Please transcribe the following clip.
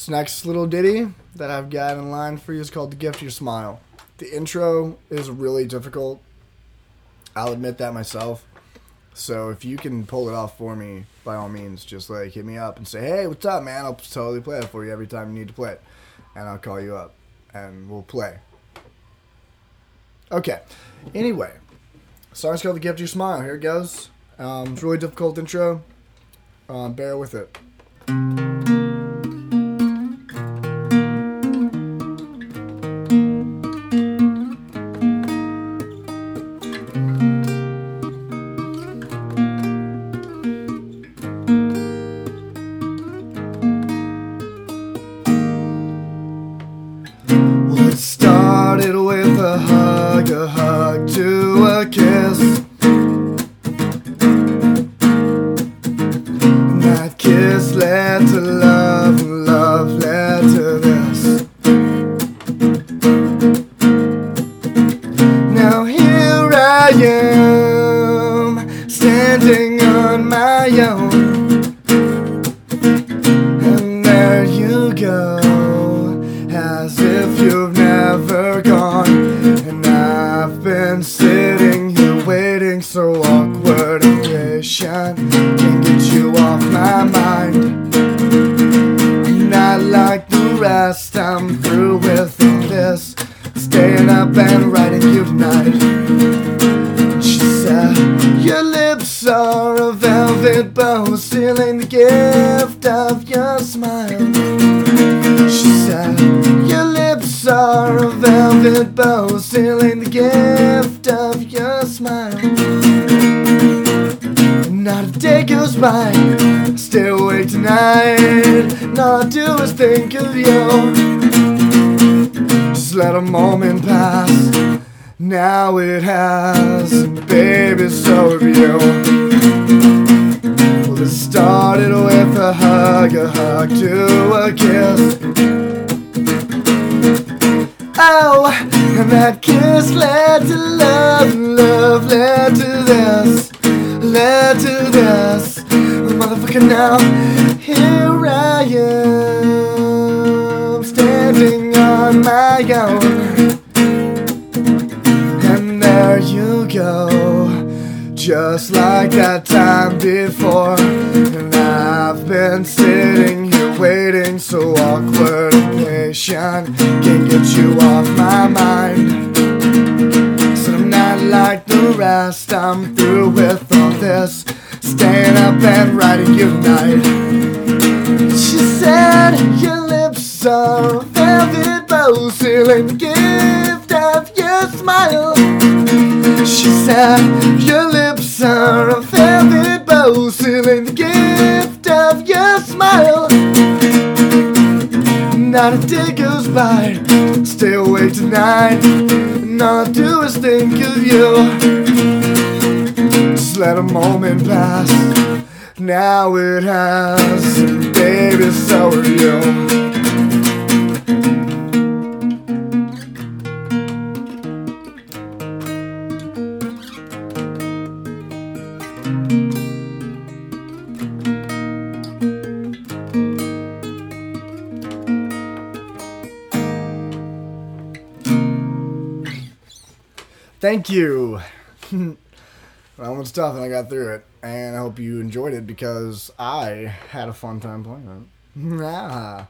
This next little ditty that I've got in line for you is called The Gift of Your Smile. The intro is really difficult. I'll admit that myself. So if you can pull it off for me, by all means, just like hit me up and say, "Hey, what's up, man?" I'll totally play it for you every time you need to play it, and I'll call you up and we'll play. Okay. Anyway, song's called "The Gift of Your Smile." Here it goes. Um, it's really difficult intro. Um, bear with it. Well, it started with a hug, a hug to a kiss. And there you go, as if you've never gone. And I've been sitting here waiting, so awkward and patient. Can't get you off my mind. Not like the rest, I'm through with all this. Staying up and writing you tonight. She said, Your lips are a velvet bow, sealing the gift of your smile. She said, Your lips are a velvet bow, sealing the gift of your smile. Not a day goes by, I stay awake tonight, and all I do is think of you. Just let a moment pass. Now it has, baby, so have you. Hug, a hug to a kiss. Oh, and that kiss led to love, love led to this, led to this. Motherfucker, now here I am, standing on my own. And there you go, just like that time before. Been sitting here waiting, so awkward and patient. Can't get you off my mind. So I'm not like the rest, I'm through with all this. Staying up and writing you tonight. She said, Your lips are velvet bow, sealing the gift of your smile. She said, Your lips are a velvet bow, stay awake tonight, and all I do is think of you. Just let a moment pass. Now it has, and baby, so are you. Thank you. it was tough and I got through it. And I hope you enjoyed it because I had a fun time playing it. Ah.